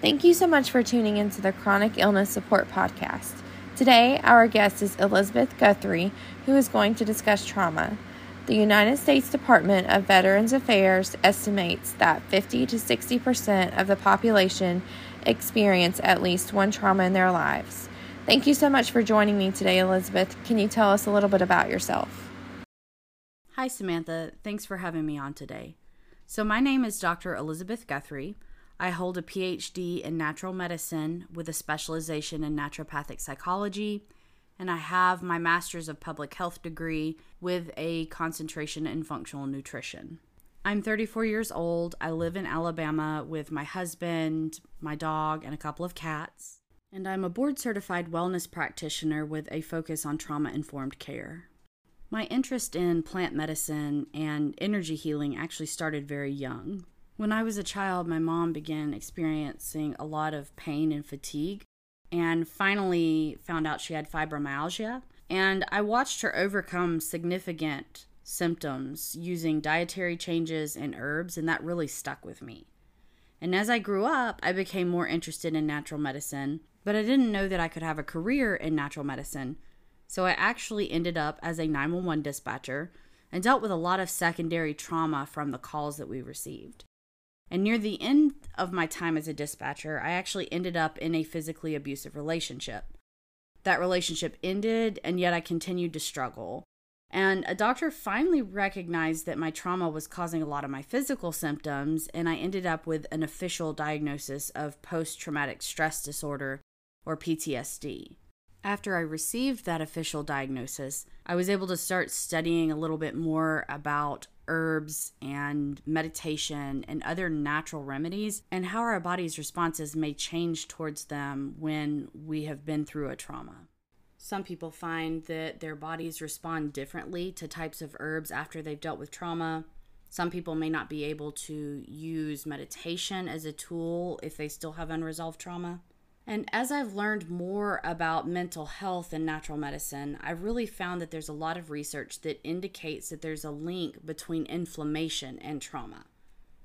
Thank you so much for tuning into the Chronic Illness Support Podcast. Today, our guest is Elizabeth Guthrie, who is going to discuss trauma. The United States Department of Veterans Affairs estimates that 50 to 60 percent of the population experience at least one trauma in their lives. Thank you so much for joining me today, Elizabeth. Can you tell us a little bit about yourself? Hi, Samantha. Thanks for having me on today. So, my name is Dr. Elizabeth Guthrie. I hold a PhD in natural medicine with a specialization in naturopathic psychology, and I have my master's of public health degree with a concentration in functional nutrition. I'm 34 years old. I live in Alabama with my husband, my dog, and a couple of cats. And I'm a board certified wellness practitioner with a focus on trauma informed care. My interest in plant medicine and energy healing actually started very young. When I was a child, my mom began experiencing a lot of pain and fatigue and finally found out she had fibromyalgia. And I watched her overcome significant symptoms using dietary changes and herbs, and that really stuck with me. And as I grew up, I became more interested in natural medicine, but I didn't know that I could have a career in natural medicine. So I actually ended up as a 911 dispatcher and dealt with a lot of secondary trauma from the calls that we received. And near the end of my time as a dispatcher, I actually ended up in a physically abusive relationship. That relationship ended, and yet I continued to struggle. And a doctor finally recognized that my trauma was causing a lot of my physical symptoms, and I ended up with an official diagnosis of post traumatic stress disorder, or PTSD. After I received that official diagnosis, I was able to start studying a little bit more about herbs and meditation and other natural remedies and how our body's responses may change towards them when we have been through a trauma. Some people find that their bodies respond differently to types of herbs after they've dealt with trauma. Some people may not be able to use meditation as a tool if they still have unresolved trauma. And as I've learned more about mental health and natural medicine, I've really found that there's a lot of research that indicates that there's a link between inflammation and trauma.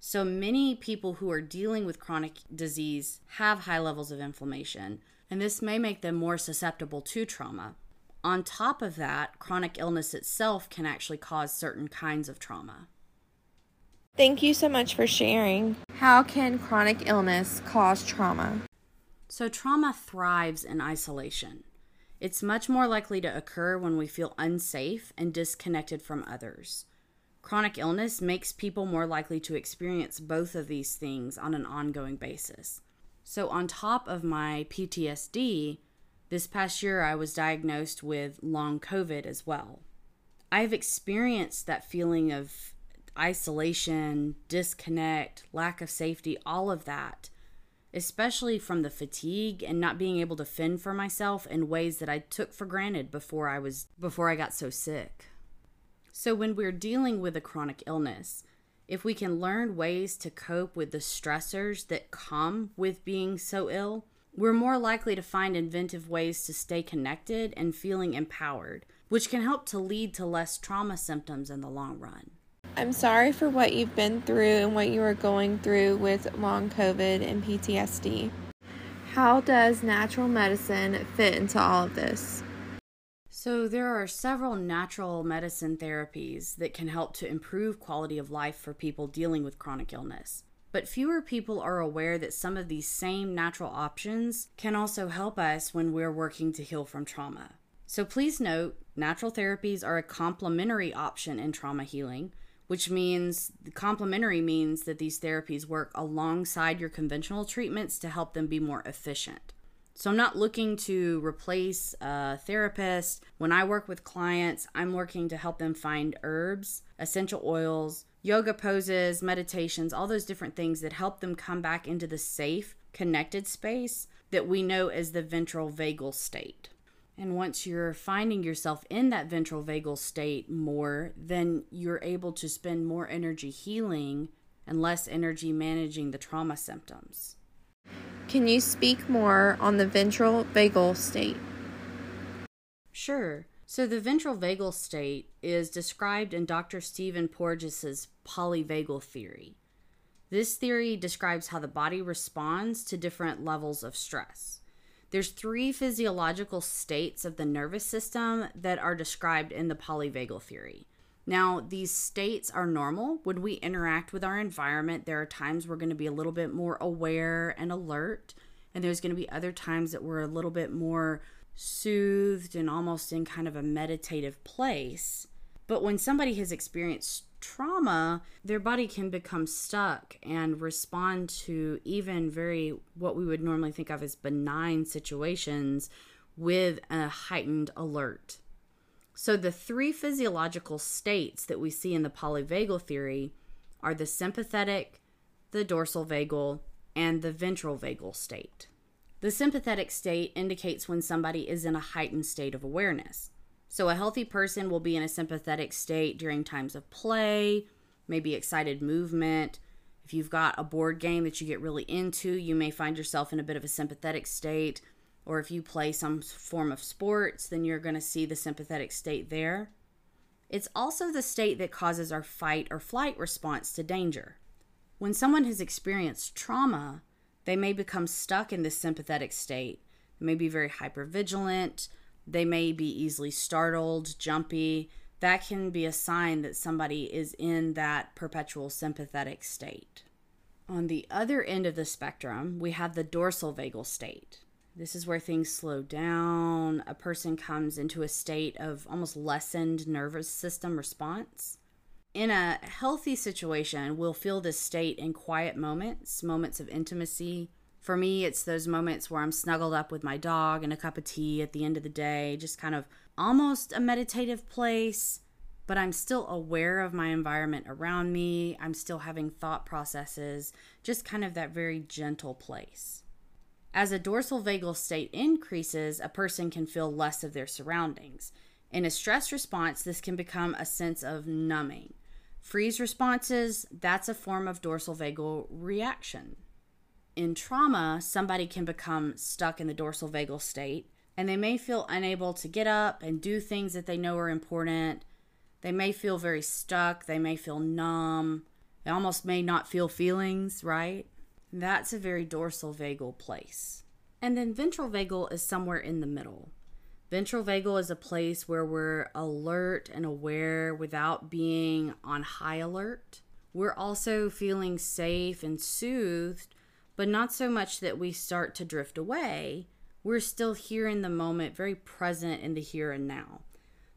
So many people who are dealing with chronic disease have high levels of inflammation, and this may make them more susceptible to trauma. On top of that, chronic illness itself can actually cause certain kinds of trauma. Thank you so much for sharing. How can chronic illness cause trauma? So, trauma thrives in isolation. It's much more likely to occur when we feel unsafe and disconnected from others. Chronic illness makes people more likely to experience both of these things on an ongoing basis. So, on top of my PTSD, this past year I was diagnosed with long COVID as well. I've experienced that feeling of isolation, disconnect, lack of safety, all of that especially from the fatigue and not being able to fend for myself in ways that I took for granted before I was before I got so sick. So when we're dealing with a chronic illness, if we can learn ways to cope with the stressors that come with being so ill, we're more likely to find inventive ways to stay connected and feeling empowered, which can help to lead to less trauma symptoms in the long run. I'm sorry for what you've been through and what you are going through with long COVID and PTSD. How does natural medicine fit into all of this? So, there are several natural medicine therapies that can help to improve quality of life for people dealing with chronic illness. But fewer people are aware that some of these same natural options can also help us when we're working to heal from trauma. So, please note natural therapies are a complementary option in trauma healing which means complementary means that these therapies work alongside your conventional treatments to help them be more efficient. So I'm not looking to replace a therapist. When I work with clients, I'm working to help them find herbs, essential oils, yoga poses, meditations, all those different things that help them come back into the safe, connected space that we know as the ventral vagal state. And once you're finding yourself in that ventral vagal state more, then you're able to spend more energy healing and less energy managing the trauma symptoms. Can you speak more on the ventral vagal state? Sure. So, the ventral vagal state is described in Dr. Stephen Porges's polyvagal theory. This theory describes how the body responds to different levels of stress. There's three physiological states of the nervous system that are described in the polyvagal theory. Now, these states are normal. When we interact with our environment, there are times we're going to be a little bit more aware and alert, and there's going to be other times that we're a little bit more soothed and almost in kind of a meditative place. But when somebody has experienced trauma, their body can become stuck and respond to even very what we would normally think of as benign situations with a heightened alert. So, the three physiological states that we see in the polyvagal theory are the sympathetic, the dorsal vagal, and the ventral vagal state. The sympathetic state indicates when somebody is in a heightened state of awareness. So, a healthy person will be in a sympathetic state during times of play, maybe excited movement. If you've got a board game that you get really into, you may find yourself in a bit of a sympathetic state or if you play some form of sports, then you're going to see the sympathetic state there. It's also the state that causes our fight or flight response to danger. When someone has experienced trauma, they may become stuck in this sympathetic state. They may be very hypervigilant. They may be easily startled, jumpy. That can be a sign that somebody is in that perpetual sympathetic state. On the other end of the spectrum, we have the dorsal vagal state. This is where things slow down. A person comes into a state of almost lessened nervous system response. In a healthy situation, we'll feel this state in quiet moments, moments of intimacy. For me, it's those moments where I'm snuggled up with my dog and a cup of tea at the end of the day, just kind of almost a meditative place, but I'm still aware of my environment around me. I'm still having thought processes, just kind of that very gentle place. As a dorsal vagal state increases, a person can feel less of their surroundings. In a stress response, this can become a sense of numbing. Freeze responses, that's a form of dorsal vagal reaction. In trauma, somebody can become stuck in the dorsal vagal state and they may feel unable to get up and do things that they know are important. They may feel very stuck, they may feel numb, they almost may not feel feelings, right? That's a very dorsal vagal place. And then ventral vagal is somewhere in the middle. Ventral vagal is a place where we're alert and aware without being on high alert. We're also feeling safe and soothed, but not so much that we start to drift away. We're still here in the moment, very present in the here and now.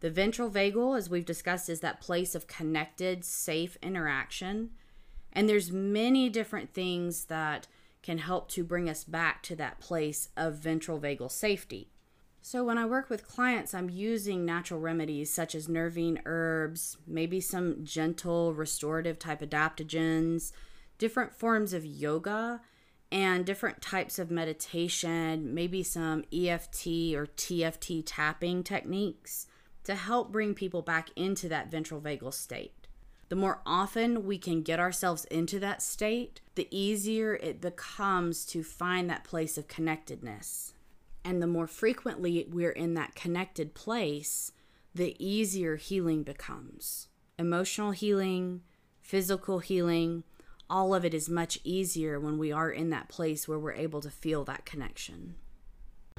The ventral vagal, as we've discussed, is that place of connected, safe interaction and there's many different things that can help to bring us back to that place of ventral vagal safety. So, when I work with clients, I'm using natural remedies such as nervine herbs, maybe some gentle restorative type adaptogens, different forms of yoga, and different types of meditation, maybe some EFT or TFT tapping techniques to help bring people back into that ventral vagal state the more often we can get ourselves into that state, the easier it becomes to find that place of connectedness. And the more frequently we're in that connected place, the easier healing becomes. Emotional healing, physical healing, all of it is much easier when we are in that place where we're able to feel that connection.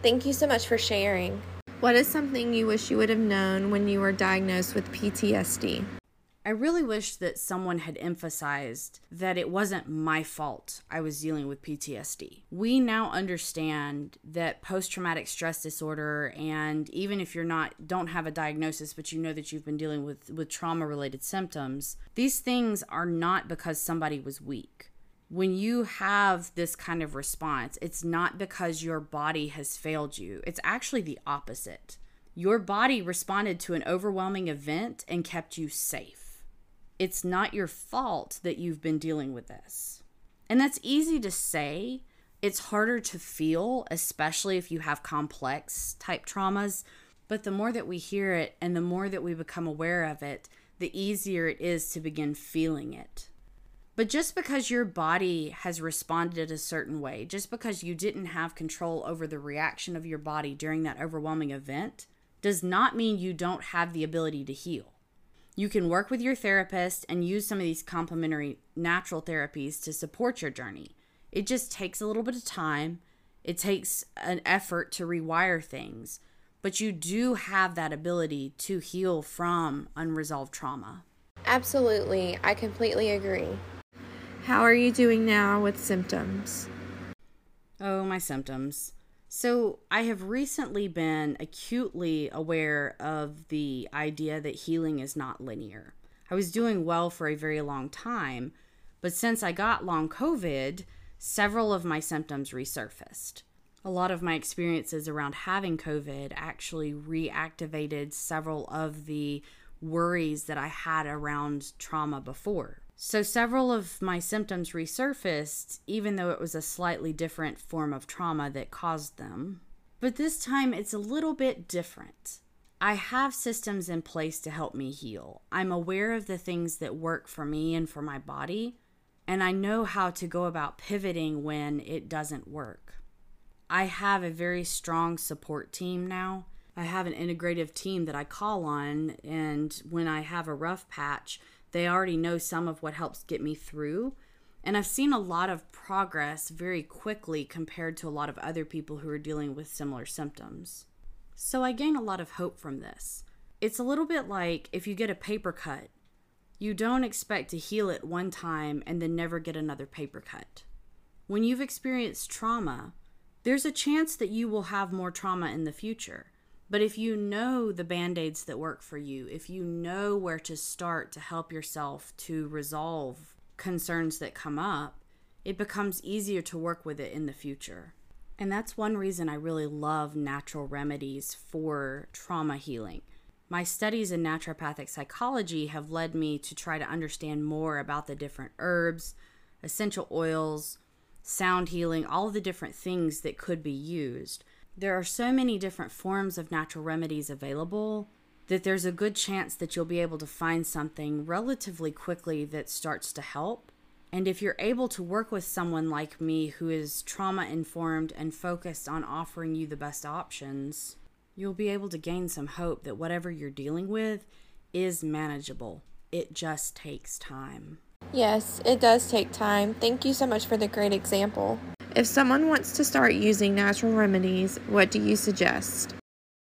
Thank you so much for sharing. What is something you wish you would have known when you were diagnosed with PTSD? I really wish that someone had emphasized that it wasn't my fault I was dealing with PTSD. We now understand that post traumatic stress disorder and even if you're not don't have a diagnosis but you know that you've been dealing with with trauma related symptoms, these things are not because somebody was weak. When you have this kind of response, it's not because your body has failed you. It's actually the opposite. Your body responded to an overwhelming event and kept you safe it's not your fault that you've been dealing with this. And that's easy to say. It's harder to feel, especially if you have complex type traumas. But the more that we hear it and the more that we become aware of it, the easier it is to begin feeling it. But just because your body has responded a certain way, just because you didn't have control over the reaction of your body during that overwhelming event, does not mean you don't have the ability to heal You can work with your therapist and use some of these complementary natural therapies to support your journey. It just takes a little bit of time. It takes an effort to rewire things, but you do have that ability to heal from unresolved trauma. Absolutely, I completely agree. How are you doing now with symptoms? Oh, my symptoms. So, I have recently been acutely aware of the idea that healing is not linear. I was doing well for a very long time, but since I got long COVID, several of my symptoms resurfaced. A lot of my experiences around having COVID actually reactivated several of the worries that I had around trauma before. So, several of my symptoms resurfaced, even though it was a slightly different form of trauma that caused them. But this time it's a little bit different. I have systems in place to help me heal. I'm aware of the things that work for me and for my body, and I know how to go about pivoting when it doesn't work. I have a very strong support team now. I have an integrative team that I call on, and when I have a rough patch, they already know some of what helps get me through. And I've seen a lot of progress very quickly compared to a lot of other people who are dealing with similar symptoms. So I gain a lot of hope from this. It's a little bit like if you get a paper cut, you don't expect to heal it one time and then never get another paper cut. When you've experienced trauma, there's a chance that you will have more trauma in the future. But if you know the band aids that work for you, if you know where to start to help yourself to resolve concerns that come up, it becomes easier to work with it in the future. And that's one reason I really love natural remedies for trauma healing. My studies in naturopathic psychology have led me to try to understand more about the different herbs, essential oils, sound healing, all the different things that could be used there are so many different forms of natural remedies available that there's a good chance that you'll be able to find something relatively quickly that starts to help. And if you're able to work with someone like me who is trauma informed and focused on offering you the best options, you'll be able to gain some hope that whatever you're dealing with is manageable. It just takes time. Yes, it does take time. Thank you so much for the great example. If someone wants to start using natural remedies, what do you suggest?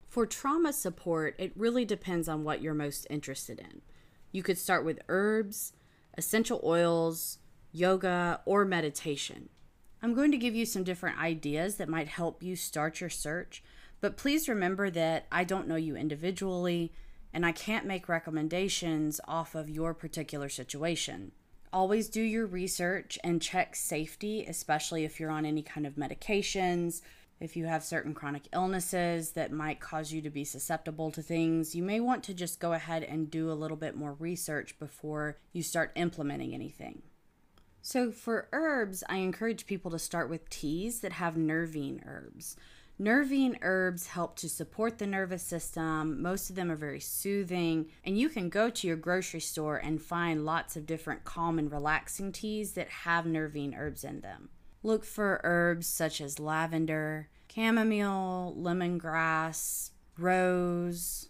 For trauma support, it really depends on what you're most interested in. You could start with herbs, essential oils, yoga, or meditation. I'm going to give you some different ideas that might help you start your search, but please remember that I don't know you individually and I can't make recommendations off of your particular situation always do your research and check safety, especially if you're on any kind of medications. If you have certain chronic illnesses that might cause you to be susceptible to things, you may want to just go ahead and do a little bit more research before you start implementing anything. So, for herbs, I encourage people to start with teas that have nervine herbs. Nervine herbs help to support the nervous system. Most of them are very soothing, and you can go to your grocery store and find lots of different calm and relaxing teas that have nervine herbs in them. Look for herbs such as lavender, chamomile, lemongrass, rose.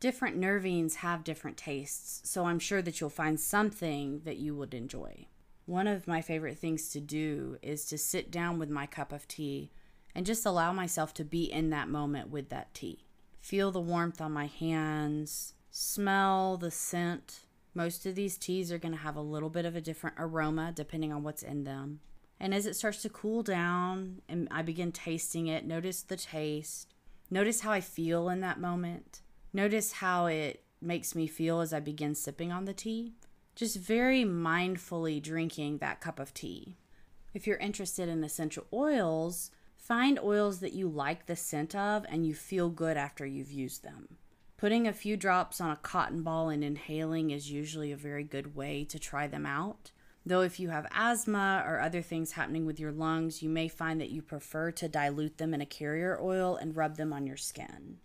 Different nervines have different tastes, so I'm sure that you'll find something that you would enjoy. One of my favorite things to do is to sit down with my cup of tea and just allow myself to be in that moment with that tea. Feel the warmth on my hands, smell the scent. Most of these teas are going to have a little bit of a different aroma depending on what's in them. And as it starts to cool down and I begin tasting it, notice the taste. Notice how I feel in that moment. Notice how it makes me feel as I begin sipping on the tea. Just very mindfully drinking that cup of tea. If you're interested in essential oils, Find oils that you like the scent of and you feel good after you've used them. Putting a few drops on a cotton ball and inhaling is usually a very good way to try them out. Though, if you have asthma or other things happening with your lungs, you may find that you prefer to dilute them in a carrier oil and rub them on your skin.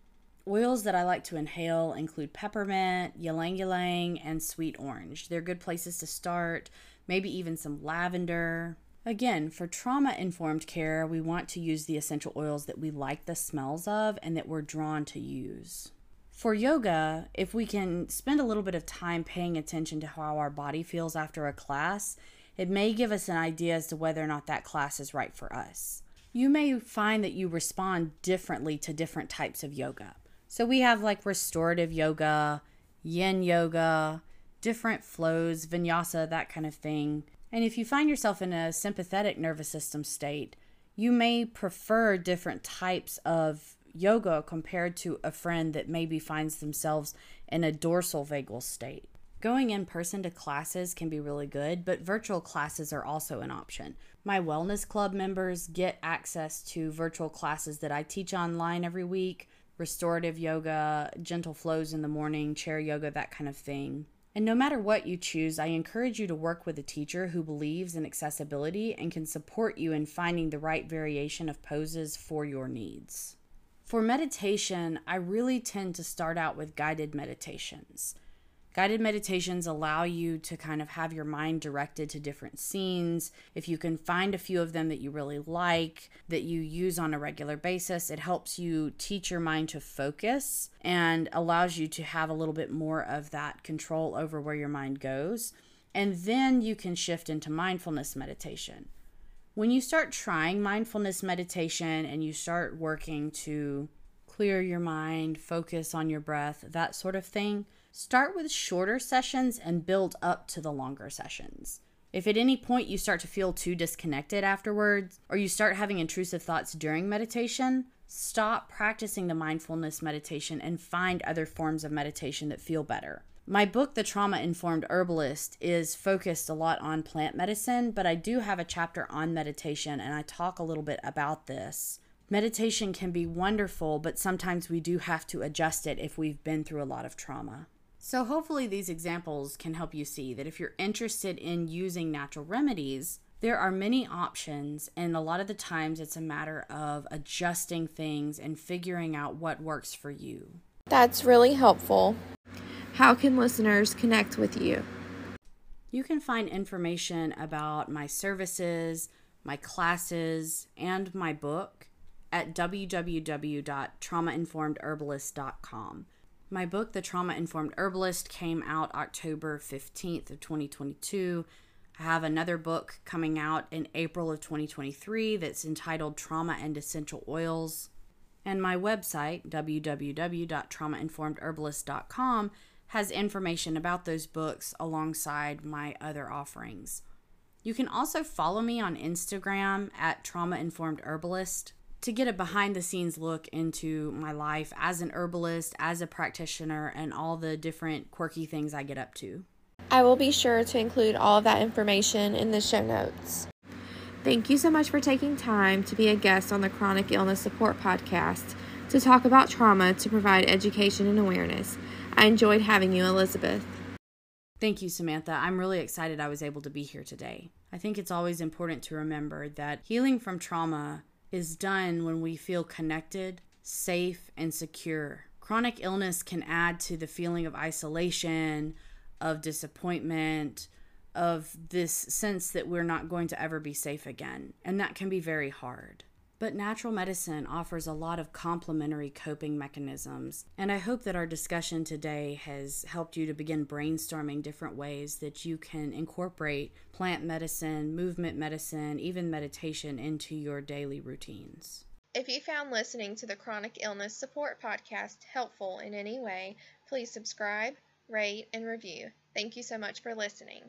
Oils that I like to inhale include peppermint, ylang ylang, and sweet orange. They're good places to start, maybe even some lavender. Again, for trauma informed care, we want to use the essential oils that we like the smells of and that we're drawn to use. For yoga, if we can spend a little bit of time paying attention to how our body feels after a class, it may give us an idea as to whether or not that class is right for us. You may find that you respond differently to different types of yoga. So we have like restorative yoga, yin yoga, different flows, vinyasa, that kind of thing. And if you find yourself in a sympathetic nervous system state, you may prefer different types of yoga compared to a friend that maybe finds themselves in a dorsal vagal state. Going in person to classes can be really good, but virtual classes are also an option. My wellness club members get access to virtual classes that I teach online every week restorative yoga, gentle flows in the morning, chair yoga, that kind of thing. And no matter what you choose, I encourage you to work with a teacher who believes in accessibility and can support you in finding the right variation of poses for your needs. For meditation, I really tend to start out with guided meditations. Guided meditations allow you to kind of have your mind directed to different scenes. If you can find a few of them that you really like, that you use on a regular basis, it helps you teach your mind to focus and allows you to have a little bit more of that control over where your mind goes. And then you can shift into mindfulness meditation. When you start trying mindfulness meditation and you start working to clear your mind, focus on your breath, that sort of thing, Start with shorter sessions and build up to the longer sessions. If at any point you start to feel too disconnected afterwards, or you start having intrusive thoughts during meditation, stop practicing the mindfulness meditation and find other forms of meditation that feel better. My book, The Trauma Informed Herbalist, is focused a lot on plant medicine, but I do have a chapter on meditation and I talk a little bit about this. Meditation can be wonderful, but sometimes we do have to adjust it if we've been through a lot of trauma. So, hopefully, these examples can help you see that if you're interested in using natural remedies, there are many options, and a lot of the times it's a matter of adjusting things and figuring out what works for you. That's really helpful. How can listeners connect with you? You can find information about my services, my classes, and my book at www.traumainformedherbalist.com. My book, The Trauma Informed Herbalist, came out October 15th of 2022. I have another book coming out in April of 2023 that's entitled Trauma and Essential Oils. And my website, www.traumainformedherbalist.com, has information about those books alongside my other offerings. You can also follow me on Instagram at Trauma Informed Herbalist to get a behind the scenes look into my life as an herbalist, as a practitioner, and all the different quirky things I get up to. I will be sure to include all of that information in the show notes. Thank you so much for taking time to be a guest on the Chronic Illness Support Podcast to talk about trauma to provide education and awareness. I enjoyed having you, Elizabeth. Thank you, Samantha. I'm really excited I was able to be here today. I think it's always important to remember that healing from trauma is done when we feel connected, safe, and secure. Chronic illness can add to the feeling of isolation, of disappointment, of this sense that we're not going to ever be safe again. And that can be very hard. But natural medicine offers a lot of complementary coping mechanisms, and I hope that our discussion today has helped you to begin brainstorming different ways that you can incorporate plant medicine, movement medicine, even meditation into your daily routines. If you found listening to the Chronic Illness Support Podcast helpful in any way, please subscribe, rate, and review. Thank you so much for listening.